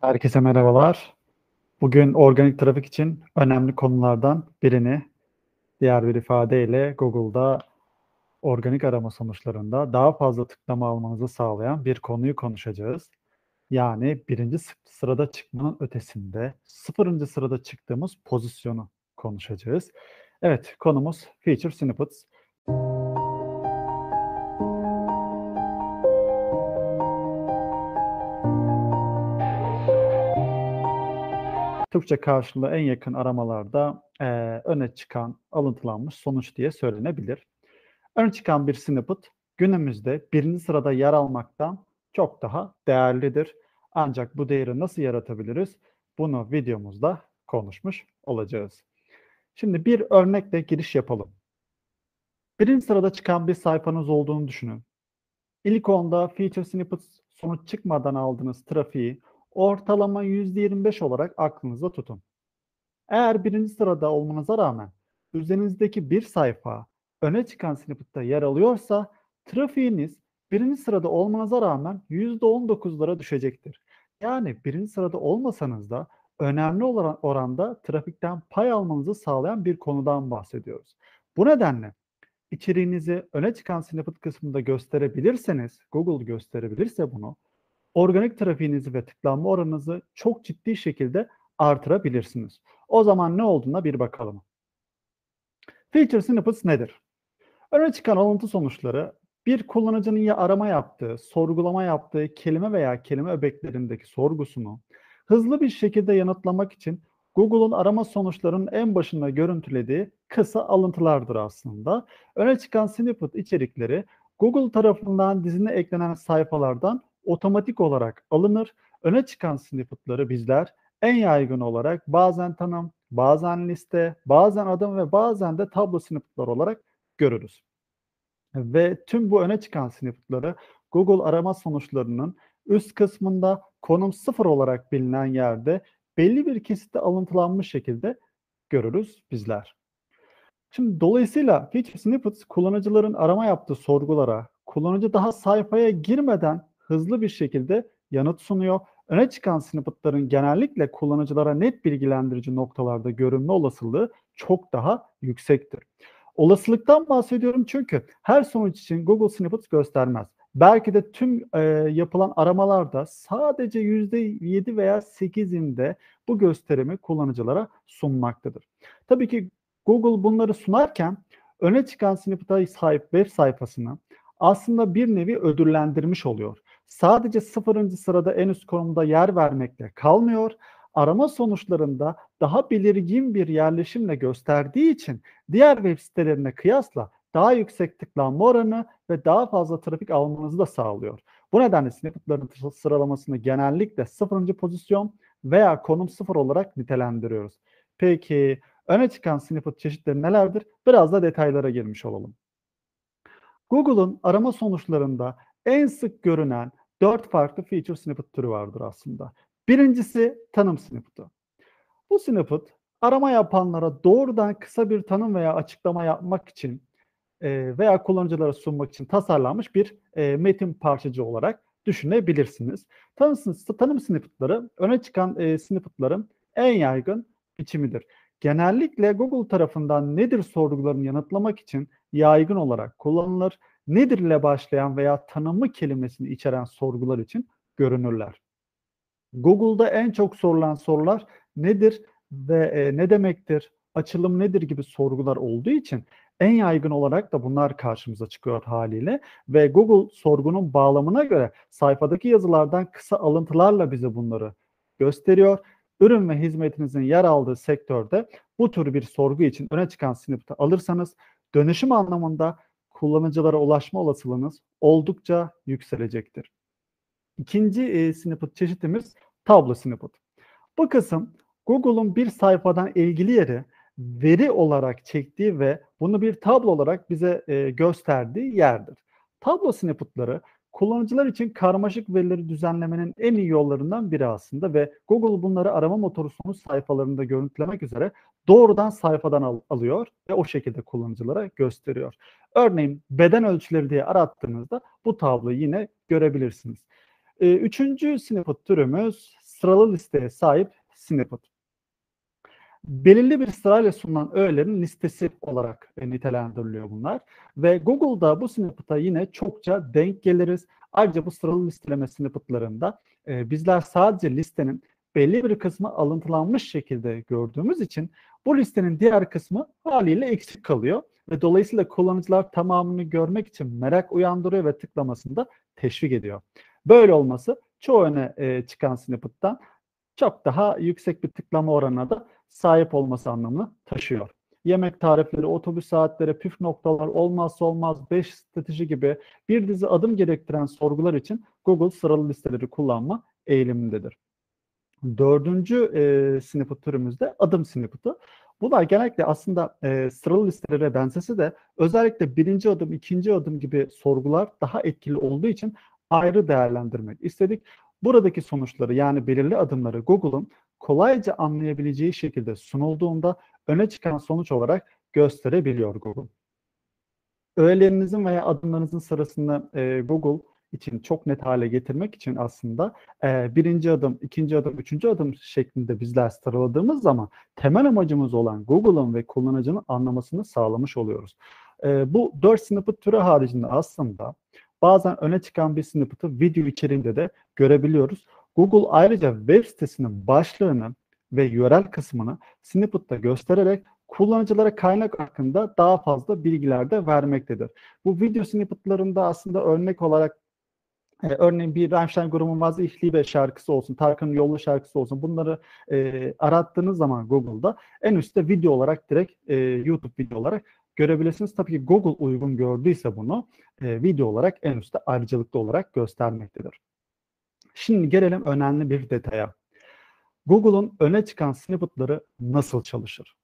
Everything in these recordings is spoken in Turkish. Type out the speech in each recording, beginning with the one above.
Herkese merhabalar. Bugün organik trafik için önemli konulardan birini, diğer bir ifadeyle Google'da organik arama sonuçlarında daha fazla tıklama almanızı sağlayan bir konuyu konuşacağız. Yani birinci sırada çıkmanın ötesinde sıfırıncı sırada çıktığımız pozisyonu konuşacağız. Evet, konumuz Feature Snippets. Türkçe karşılığı en yakın aramalarda e, öne çıkan, alıntılanmış sonuç diye söylenebilir. Öne çıkan bir snippet günümüzde birinci sırada yer almaktan çok daha değerlidir. Ancak bu değeri nasıl yaratabiliriz? Bunu videomuzda konuşmuş olacağız. Şimdi bir örnekle giriş yapalım. Birinci sırada çıkan bir sayfanız olduğunu düşünün. İlk onda feature snippets sonuç çıkmadan aldığınız trafiği ortalama %25 olarak aklınızda tutun. Eğer birinci sırada olmanıza rağmen üzerinizdeki bir sayfa öne çıkan snippet'ta yer alıyorsa trafiğiniz birinci sırada olmanıza rağmen %19'lara düşecektir. Yani birinci sırada olmasanız da önemli olan oranda trafikten pay almanızı sağlayan bir konudan bahsediyoruz. Bu nedenle içeriğinizi öne çıkan snippet kısmında gösterebilirseniz, Google gösterebilirse bunu, organik trafiğinizi ve tıklanma oranınızı çok ciddi şekilde artırabilirsiniz. O zaman ne olduğuna bir bakalım. Feature snippets nedir? Öne çıkan alıntı sonuçları bir kullanıcının ya arama yaptığı, sorgulama yaptığı kelime veya kelime öbeklerindeki sorgusunu hızlı bir şekilde yanıtlamak için Google'un arama sonuçlarının en başında görüntülediği kısa alıntılardır aslında. Öne çıkan snippet içerikleri Google tarafından dizine eklenen sayfalardan otomatik olarak alınır. Öne çıkan snippet'ları bizler en yaygın olarak bazen tanım, bazen liste, bazen adım ve bazen de tablo snippet'lar olarak görürüz. Ve tüm bu öne çıkan snippet'ları Google arama sonuçlarının üst kısmında konum sıfır olarak bilinen yerde belli bir kesitte alıntılanmış şekilde görürüz bizler. Şimdi dolayısıyla feature snippets kullanıcıların arama yaptığı sorgulara, kullanıcı daha sayfaya girmeden hızlı bir şekilde yanıt sunuyor. Öne çıkan snippet'ların genellikle kullanıcılara net bilgilendirici noktalarda görünme olasılığı çok daha yüksektir. Olasılıktan bahsediyorum çünkü her sonuç için Google Snippets göstermez. Belki de tüm e, yapılan aramalarda sadece %7 veya 8'inde bu gösterimi kullanıcılara sunmaktadır. Tabii ki Google bunları sunarken öne çıkan snippet'a sahip web sayfasını aslında bir nevi ödüllendirmiş oluyor sadece sıfırıncı sırada en üst konumda yer vermekle kalmıyor. Arama sonuçlarında daha belirgin bir yerleşimle gösterdiği için diğer web sitelerine kıyasla daha yüksek tıklanma oranı ve daha fazla trafik almanızı da sağlıyor. Bu nedenle snippetların sıralamasını genellikle sıfırıncı pozisyon veya konum sıfır olarak nitelendiriyoruz. Peki öne çıkan snippet çeşitleri nelerdir? Biraz da detaylara girmiş olalım. Google'un arama sonuçlarında en sık görünen dört farklı feature snippet türü vardır aslında. Birincisi tanım snippet'ı. Bu snippet arama yapanlara doğrudan kısa bir tanım veya açıklama yapmak için e, veya kullanıcılara sunmak için tasarlanmış bir e, metin parçacı olarak düşünebilirsiniz. Tanım, tanım snippetları öne çıkan e, snippetların en yaygın biçimidir. Genellikle Google tarafından nedir sorgularını yanıtlamak için yaygın olarak kullanılır nedir ile başlayan veya tanımı kelimesini içeren sorgular için görünürler. Google'da en çok sorulan sorular nedir ve e, ne demektir, açılım nedir gibi sorgular olduğu için en yaygın olarak da bunlar karşımıza çıkıyor haliyle ve Google sorgunun bağlamına göre sayfadaki yazılardan kısa alıntılarla bize bunları gösteriyor. Ürün ve hizmetinizin yer aldığı sektörde bu tür bir sorgu için öne çıkan snippet'ı alırsanız dönüşüm anlamında kullanıcılara ulaşma olasılığınız oldukça yükselecektir. İkinci e, snippet çeşitimiz tablo snippet. Bu kısım Google'un bir sayfadan ilgili yeri veri olarak çektiği ve bunu bir tablo olarak bize e, gösterdiği yerdir. Tablo snippetları kullanıcılar için karmaşık verileri düzenlemenin en iyi yollarından biri aslında ve Google bunları arama motoru sonuç sayfalarında görüntülemek üzere doğrudan sayfadan al- alıyor ve o şekilde kullanıcılara gösteriyor. Örneğin beden ölçüleri diye arattığınızda bu tabloyu yine görebilirsiniz. Ee, üçüncü snippet türümüz sıralı listeye sahip snippet. Belirli bir sırayla sunulan öğelerin listesi olarak e, nitelendiriliyor bunlar. Ve Google'da bu snippet'a yine çokça denk geliriz. Ayrıca bu sıralı listeleme snippet'larında e, bizler sadece listenin belli bir kısmı alıntılanmış şekilde gördüğümüz için bu listenin diğer kısmı haliyle eksik kalıyor ve dolayısıyla kullanıcılar tamamını görmek için merak uyandırıyor ve tıklamasını da teşvik ediyor. Böyle olması çoğu öne e, çıkan snippet'tan çok daha yüksek bir tıklama oranına da sahip olması anlamını taşıyor. Yemek tarifleri, otobüs saatleri, püf noktalar, olmazsa olmaz 5 strateji gibi bir dizi adım gerektiren sorgular için Google sıralı listeleri kullanma eğilimindedir. Dördüncü e, snippet türümüzde adım snippet'ı. Bunlar genellikle aslında e, sıralı listelere benzese de özellikle birinci adım, ikinci adım gibi sorgular daha etkili olduğu için ayrı değerlendirmek istedik. Buradaki sonuçları yani belirli adımları Google'un kolayca anlayabileceği şekilde sunulduğunda öne çıkan sonuç olarak gösterebiliyor Google. Öğelerinizin veya adımlarınızın sırasını e, Google için çok net hale getirmek için aslında e, birinci adım, ikinci adım, üçüncü adım şeklinde bizler sıraladığımız zaman temel amacımız olan Google'ın ve kullanıcının anlamasını sağlamış oluyoruz. E, bu dört snippet türü haricinde aslında bazen öne çıkan bir snippet'ı video içeriğinde de görebiliyoruz. Google ayrıca web sitesinin başlığını ve URL kısmını snippet'ta göstererek kullanıcılara kaynak hakkında daha fazla bilgiler de vermektedir. Bu video snippet'larında aslında örnek olarak e, örneğin bir Rammstein grubun Vazı İhlibe şarkısı olsun, Tarkan'ın Yollu şarkısı olsun bunları e, arattığınız zaman Google'da en üstte video olarak direkt e, YouTube video olarak görebilirsiniz. Tabii ki Google uygun gördüyse bunu e, video olarak en üstte ayrıcalıklı olarak göstermektedir. Şimdi gelelim önemli bir detaya. Google'un öne çıkan snippet'ları nasıl çalışır?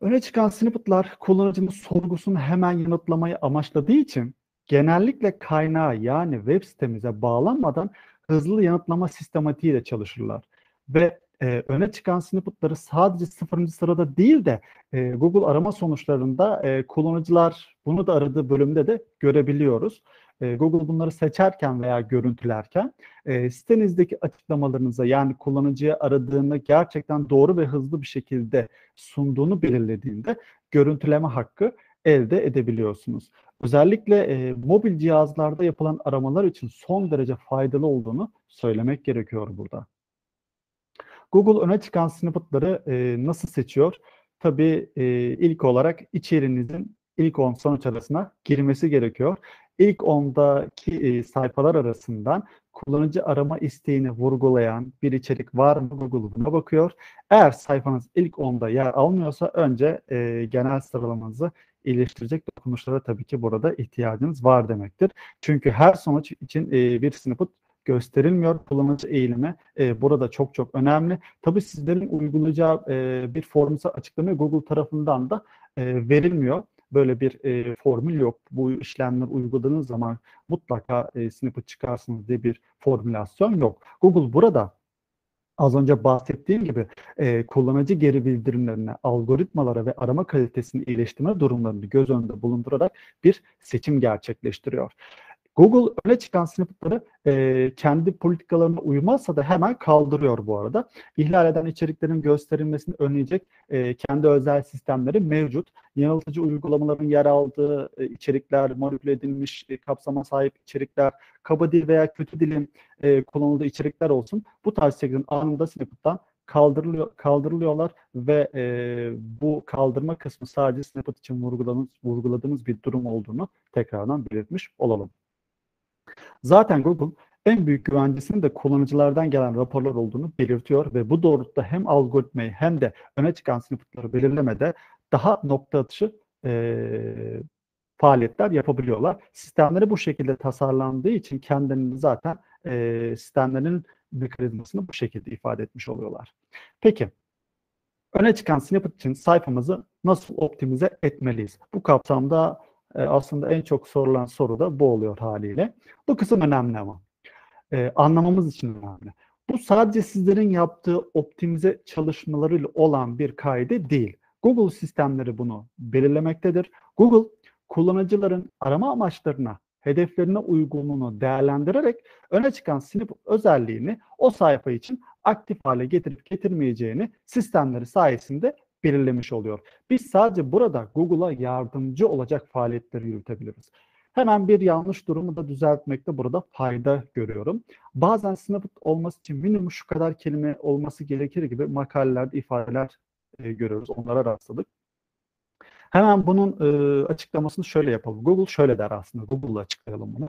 Öne çıkan snippet'lar kullanıcının sorgusunu hemen yanıtlamayı amaçladığı için genellikle kaynağı yani web sitemize bağlanmadan hızlı yanıtlama sistematiğiyle çalışırlar. Ve e, öne çıkan snippet'ları sadece sıfırıncı sırada değil de e, Google arama sonuçlarında e, kullanıcılar bunu da aradığı bölümde de görebiliyoruz. E, Google bunları seçerken veya görüntülerken e, sitenizdeki açıklamalarınıza yani kullanıcıya aradığını gerçekten doğru ve hızlı bir şekilde sunduğunu belirlediğinde görüntüleme hakkı elde edebiliyorsunuz. Özellikle e, mobil cihazlarda yapılan aramalar için son derece faydalı olduğunu söylemek gerekiyor burada. Google öne çıkan snippet'ları e, nasıl seçiyor? Tabii e, ilk olarak içeriğinizin ilk 10 sonuç arasına girmesi gerekiyor. İlk 10'daki e, sayfalar arasından kullanıcı arama isteğini vurgulayan bir içerik var mı Google buna bakıyor. Eğer sayfanız ilk 10'da yer almıyorsa önce e, genel sıralamanızı iyileştirecek dokunuşlara tabii ki burada ihtiyacınız var demektir. Çünkü her sonuç için e, bir snippet gösterilmiyor. Kullanıcı eğilimi e, burada çok çok önemli. Tabii sizlerin uygulayacağı e, bir formülse açıklamayı Google tarafından da e, verilmiyor. Böyle bir e, formül yok. Bu işlemler uyguladığınız zaman mutlaka e, snippet çıkarsınız diye bir formülasyon yok. Google burada az önce bahsettiğim gibi e, kullanıcı geri bildirimlerine, algoritmalara ve arama kalitesini iyileştirme durumlarını göz önünde bulundurarak bir seçim gerçekleştiriyor. Google öne çıkan snippetları e, kendi politikalarına uymazsa da hemen kaldırıyor bu arada. İhlal eden içeriklerin gösterilmesini önleyecek e, kendi özel sistemleri mevcut. Yanıltıcı uygulamaların yer aldığı e, içerikler, manipüle edilmiş e, kapsama sahip içerikler, kaba dil veya kötü dilin e, kullanıldığı içerikler olsun. Bu tarz içeriklerin anında snippet'tan kaldırılıyor, kaldırılıyorlar ve e, bu kaldırma kısmı sadece snippet için vurguladığımız, vurguladığımız bir durum olduğunu tekrardan belirtmiş olalım. Zaten Google en büyük güvencesinin de kullanıcılardan gelen raporlar olduğunu belirtiyor ve bu doğrultuda hem algoritmayı hem de öne çıkan snippetları belirlemede daha nokta atışı e, faaliyetler yapabiliyorlar. Sistemleri bu şekilde tasarlandığı için kendilerini zaten e, sistemlerin mekanizmasını bu şekilde ifade etmiş oluyorlar. Peki, öne çıkan snippet için sayfamızı nasıl optimize etmeliyiz? Bu kapsamda e, aslında en çok sorulan soru da bu oluyor haliyle. Bu kısım önemli ama. E, anlamamız için önemli. Bu sadece sizlerin yaptığı optimize çalışmalarıyla olan bir kaide değil. Google sistemleri bunu belirlemektedir. Google kullanıcıların arama amaçlarına hedeflerine uygunluğunu değerlendirerek öne çıkan snippet özelliğini o sayfa için aktif hale getirip getirmeyeceğini sistemleri sayesinde belirlemiş oluyor. Biz sadece burada Google'a yardımcı olacak faaliyetleri yürütebiliriz. Hemen bir yanlış durumu da düzeltmekte burada fayda görüyorum. Bazen snippet olması için minimum şu kadar kelime olması gerekir gibi makalelerde ifadeler e, görüyoruz. Onlara rastladık. Hemen bunun e, açıklamasını şöyle yapalım. Google şöyle der aslında. Google'la açıklayalım bunu.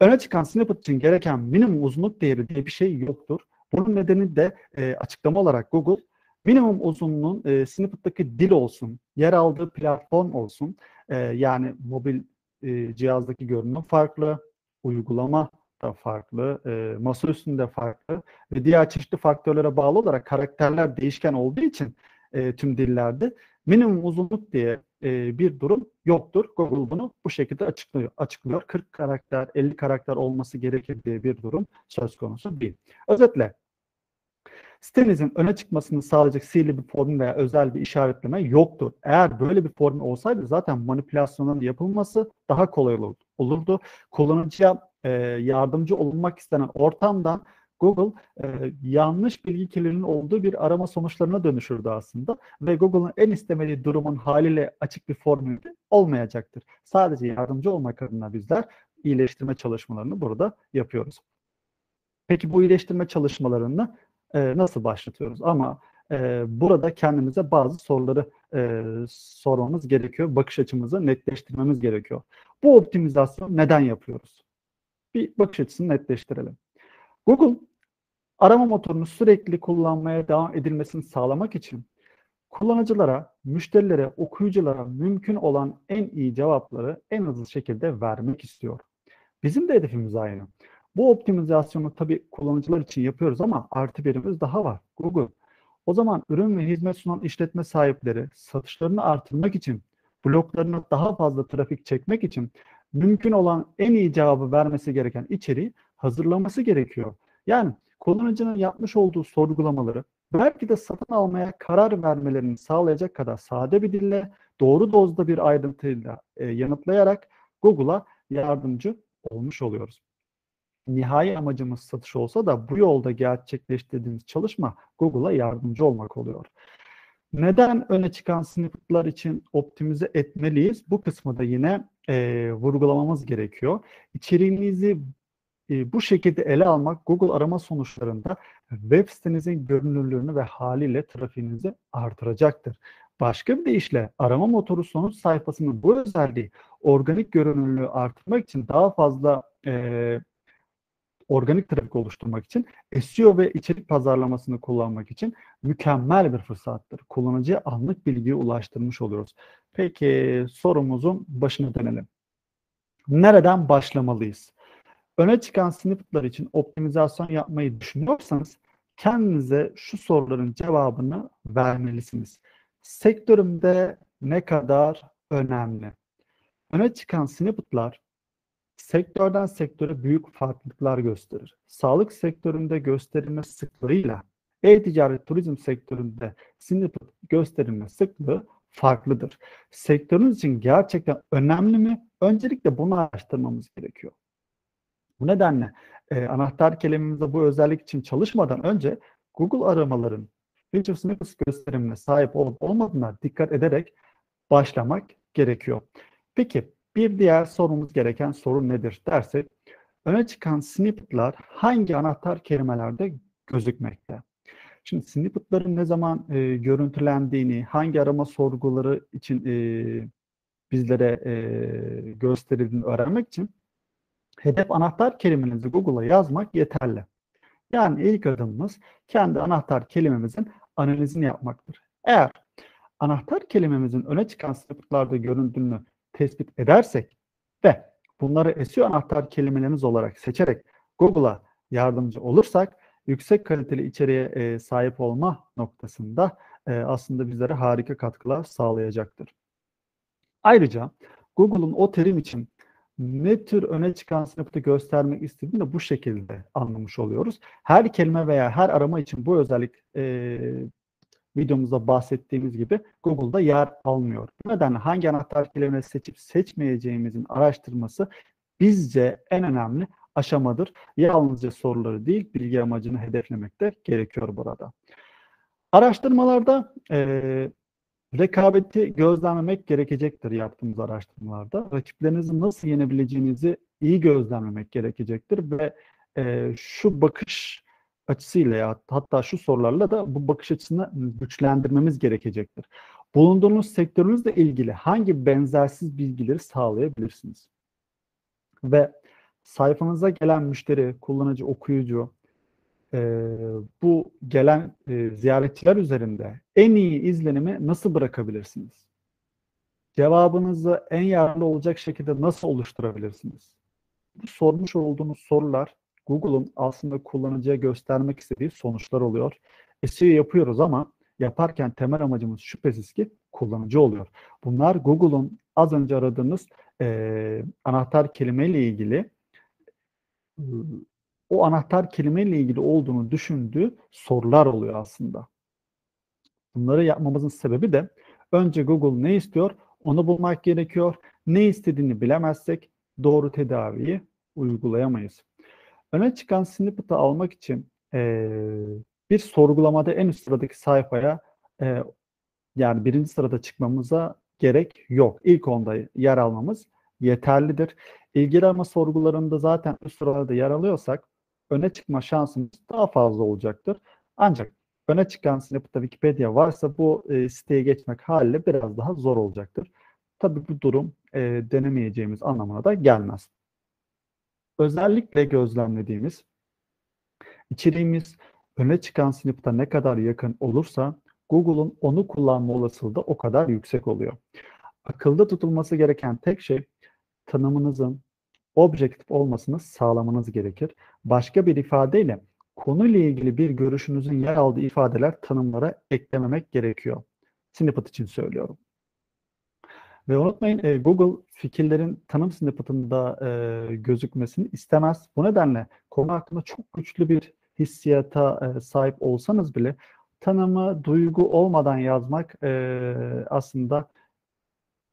Öne çıkan snippet için gereken minimum uzunluk değeri diye bir şey yoktur. Bunun nedeni de e, açıklama olarak Google minimum uzunluğun e, snippet'taki dil olsun, yer aldığı platform olsun, e, yani mobil e, cihazdaki görünüm farklı, uygulama da farklı, e, masa üstünde farklı ve diğer çeşitli faktörlere bağlı olarak karakterler değişken olduğu için e, tüm dillerde minimum uzunluk diye e, bir durum yoktur. Google bunu bu şekilde açıklıyor. açıklıyor. 40 karakter, 50 karakter olması gerekir diye bir durum söz konusu değil. Özetle Sitenizin öne çıkmasını sağlayacak sihirli bir form veya özel bir işaretleme yoktur. Eğer böyle bir form olsaydı zaten manipülasyonun yapılması daha kolay olurdu. Kullanıcıya e, yardımcı olunmak istenen ortamdan Google e, yanlış bilgi kirliliğinin olduğu bir arama sonuçlarına dönüşürdü aslında ve Google'ın en istemediği durumun haliyle açık bir formülü olmayacaktır. Sadece yardımcı olmak adına bizler iyileştirme çalışmalarını burada yapıyoruz. Peki bu iyileştirme çalışmalarını e, nasıl başlatıyoruz? Ama e, burada kendimize bazı soruları e, sormamız gerekiyor. Bakış açımızı netleştirmemiz gerekiyor. Bu optimizasyon neden yapıyoruz? Bir bakış açısını netleştirelim. Google arama motorunu sürekli kullanmaya devam edilmesini sağlamak için kullanıcılara, müşterilere, okuyuculara mümkün olan en iyi cevapları en hızlı şekilde vermek istiyor. Bizim de hedefimiz aynı. Bu optimizasyonu tabii kullanıcılar için yapıyoruz ama artı birimiz daha var. Google. O zaman ürün ve hizmet sunan işletme sahipleri satışlarını artırmak için, bloklarına daha fazla trafik çekmek için mümkün olan en iyi cevabı vermesi gereken içeriği hazırlaması gerekiyor. Yani kullanıcının yapmış olduğu sorgulamaları belki de satın almaya karar vermelerini sağlayacak kadar sade bir dille, doğru dozda bir ayrıntıyla e, yanıtlayarak Google'a yardımcı olmuş oluyoruz nihai amacımız satış olsa da bu yolda gerçekleştirdiğimiz çalışma Google'a yardımcı olmak oluyor. Neden öne çıkan snippetler için optimize etmeliyiz? Bu kısmı da yine e, vurgulamamız gerekiyor. İçeriğinizi e, bu şekilde ele almak Google arama sonuçlarında web sitenizin görünürlüğünü ve haliyle trafiğinizi artıracaktır. Başka bir deyişle arama motoru sonuç sayfasının bu özelliği organik görünürlüğü artırmak için daha fazla e, organik trafik oluşturmak için SEO ve içerik pazarlamasını kullanmak için mükemmel bir fırsattır. Kullanıcıya anlık bilgiyi ulaştırmış oluyoruz. Peki sorumuzun başına dönelim. Nereden başlamalıyız? Öne çıkan snippetler için optimizasyon yapmayı düşünüyorsanız kendinize şu soruların cevabını vermelisiniz. Sektörümde ne kadar önemli? Öne çıkan snippetler sektörden sektöre büyük farklılıklar gösterir. Sağlık sektöründe gösterilme sıklığıyla e-ticaret turizm sektöründe snippet gösterilme sıklığı farklıdır. Sektörünüz için gerçekten önemli mi? Öncelikle bunu araştırmamız gerekiyor. Bu nedenle e, anahtar kelimemizde bu özellik için çalışmadan önce Google aramaların feature snippets gösterimine sahip olup olmadığına dikkat ederek başlamak gerekiyor. Peki bir diğer sormamız gereken soru nedir dersek, öne çıkan snippet'lar hangi anahtar kelimelerde gözükmekte? Şimdi snippet'ların ne zaman e, görüntülendiğini, hangi arama sorguları için e, bizlere e, gösterildiğini öğrenmek için hedef anahtar kelimenizi Google'a yazmak yeterli. Yani ilk adımımız kendi anahtar kelimemizin analizini yapmaktır. Eğer anahtar kelimemizin öne çıkan snippet'larda göründüğünü tespit edersek ve bunları SEO anahtar kelimelerimiz olarak seçerek Google'a yardımcı olursak yüksek kaliteli içeriğe e, sahip olma noktasında e, aslında bizlere harika katkılar sağlayacaktır. Ayrıca Google'un o terim için ne tür öne çıkan snippet'ı göstermek istediğini de bu şekilde anlamış oluyoruz. Her kelime veya her arama için bu özellik e, videomuzda bahsettiğimiz gibi Google'da yer almıyor. Bu nedenle hangi anahtar kelimeleri seçip seçmeyeceğimizin araştırması bizce en önemli aşamadır. Yalnızca soruları değil, bilgi amacını hedeflemek de gerekiyor burada. Araştırmalarda e, rekabeti gözlemlemek gerekecektir yaptığımız araştırmalarda. Rakiplerinizi nasıl yenebileceğinizi iyi gözlemlemek gerekecektir ve e, şu bakış açısıyla ya hatta şu sorularla da bu bakış açısını güçlendirmemiz gerekecektir. Bulunduğunuz sektörünüzle ilgili hangi benzersiz bilgileri sağlayabilirsiniz? Ve sayfanıza gelen müşteri, kullanıcı, okuyucu e, bu gelen e, ziyaretçiler üzerinde en iyi izlenimi nasıl bırakabilirsiniz? Cevabınızı en yararlı olacak şekilde nasıl oluşturabilirsiniz? Bu sormuş olduğunuz sorular Google'un aslında kullanıcıya göstermek istediği sonuçlar oluyor. SEO yapıyoruz ama yaparken temel amacımız şüphesiz ki kullanıcı oluyor. Bunlar Google'un az önce aradığınız e, anahtar kelimeyle ilgili o anahtar kelimeyle ilgili olduğunu düşündüğü sorular oluyor aslında. Bunları yapmamızın sebebi de önce Google ne istiyor onu bulmak gerekiyor. Ne istediğini bilemezsek doğru tedaviyi uygulayamayız. Öne çıkan snippet'ı almak için e, bir sorgulamada en üst sıradaki sayfaya e, yani birinci sırada çıkmamıza gerek yok. İlk onda yer almamız yeterlidir. İlgili arama sorgularında zaten üst sıralarda yer alıyorsak öne çıkma şansımız daha fazla olacaktır. Ancak öne çıkan snippet'ta Wikipedia varsa bu e, siteye geçmek haliyle biraz daha zor olacaktır. Tabii bu durum e, denemeyeceğimiz anlamına da gelmez. Özellikle gözlemlediğimiz içeriğimiz öne çıkan snippet'a ne kadar yakın olursa Google'un onu kullanma olasılığı da o kadar yüksek oluyor. Akılda tutulması gereken tek şey tanımınızın objektif olmasını sağlamanız gerekir. Başka bir ifadeyle konuyla ilgili bir görüşünüzün yer aldığı ifadeler tanımlara eklememek gerekiyor. Snippet için söylüyorum. Ve unutmayın e, Google fikirlerin tanım snippet'ında e, gözükmesini istemez. Bu nedenle konu hakkında çok güçlü bir hissiyata e, sahip olsanız bile tanımı duygu olmadan yazmak e, aslında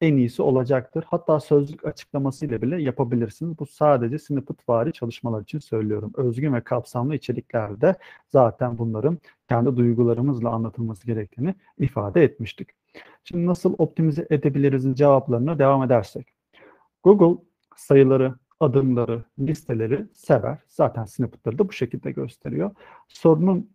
en iyisi olacaktır. Hatta sözlük açıklamasıyla bile yapabilirsiniz. Bu sadece snippet vari çalışmalar için söylüyorum. Özgün ve kapsamlı içeriklerde zaten bunların kendi duygularımızla anlatılması gerektiğini ifade etmiştik. Şimdi nasıl optimize edebiliriz'in cevaplarına devam edersek. Google sayıları, adımları, listeleri sever. Zaten snippet'ları da bu şekilde gösteriyor. Sorunun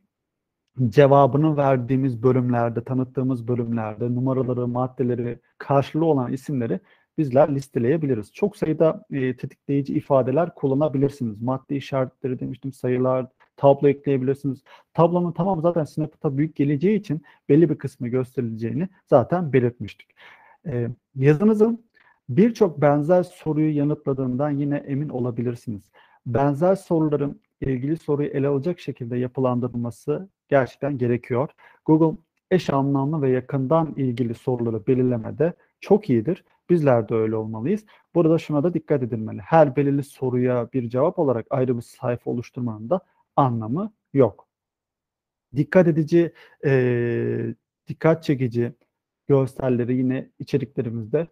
cevabını verdiğimiz bölümlerde, tanıttığımız bölümlerde numaraları, maddeleri, karşılığı olan isimleri bizler listeleyebiliriz. Çok sayıda e, tetikleyici ifadeler kullanabilirsiniz. Madde işaretleri demiştim, sayılar, tablo ekleyebilirsiniz. Tablonun tamamı zaten Snapchat'a büyük geleceği için belli bir kısmı gösterileceğini zaten belirtmiştik. E, yazınızın birçok benzer soruyu yanıtladığından yine emin olabilirsiniz. Benzer soruların ilgili soruyu ele alacak şekilde yapılandırılması gerçekten gerekiyor. Google eş anlamlı ve yakından ilgili soruları belirlemede çok iyidir. Bizler de öyle olmalıyız. Burada şuna da dikkat edilmeli. Her belirli soruya bir cevap olarak ayrı bir sayfa oluşturmanın da anlamı yok. Dikkat edici, e, dikkat çekici görselleri yine içeriklerimizde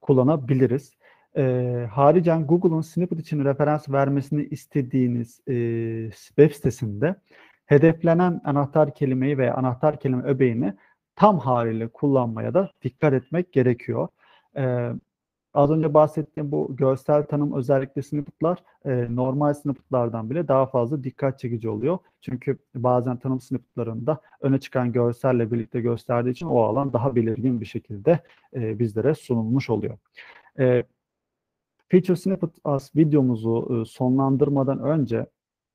kullanabiliriz. E, haricen Google'un Snippet için referans vermesini istediğiniz e, web sitesinde hedeflenen anahtar kelimeyi veya anahtar kelime öbeğini tam haliyle kullanmaya da dikkat etmek gerekiyor. Ee, az önce bahsettiğim bu görsel tanım özellikle snippet'lar e, normal snippet'lardan bile daha fazla dikkat çekici oluyor. Çünkü bazen tanım snippet'larında öne çıkan görselle birlikte gösterdiği için o alan daha belirgin bir şekilde e, bizlere sunulmuş oluyor. E, Feature Snippet as videomuzu e, sonlandırmadan önce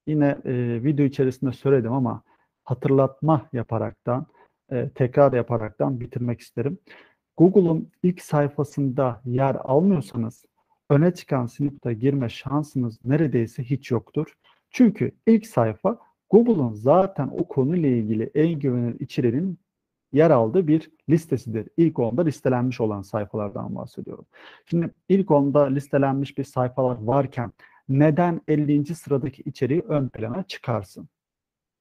yine e, video içerisinde söyledim ama hatırlatma yaparaktan, e, tekrar yaparaktan bitirmek isterim. Google'un ilk sayfasında yer almıyorsanız öne çıkan snippet'a girme şansınız neredeyse hiç yoktur. Çünkü ilk sayfa Google'un zaten o konuyla ilgili en güvenilir içeriğinin yer aldığı bir listesidir. İlk onda listelenmiş olan sayfalardan bahsediyorum. Şimdi ilk onda listelenmiş bir sayfalar varken neden 50. sıradaki içeriği ön plana çıkarsın?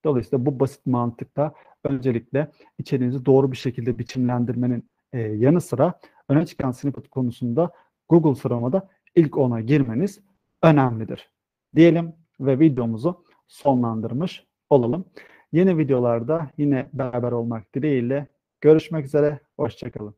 Dolayısıyla bu basit mantıkta öncelikle içeriğinizi doğru bir şekilde biçimlendirmenin e, yanı sıra öne çıkan snippet konusunda Google sıramada ilk ona girmeniz önemlidir. Diyelim ve videomuzu sonlandırmış olalım. Yeni videolarda yine beraber olmak dileğiyle görüşmek üzere. Hoşçakalın.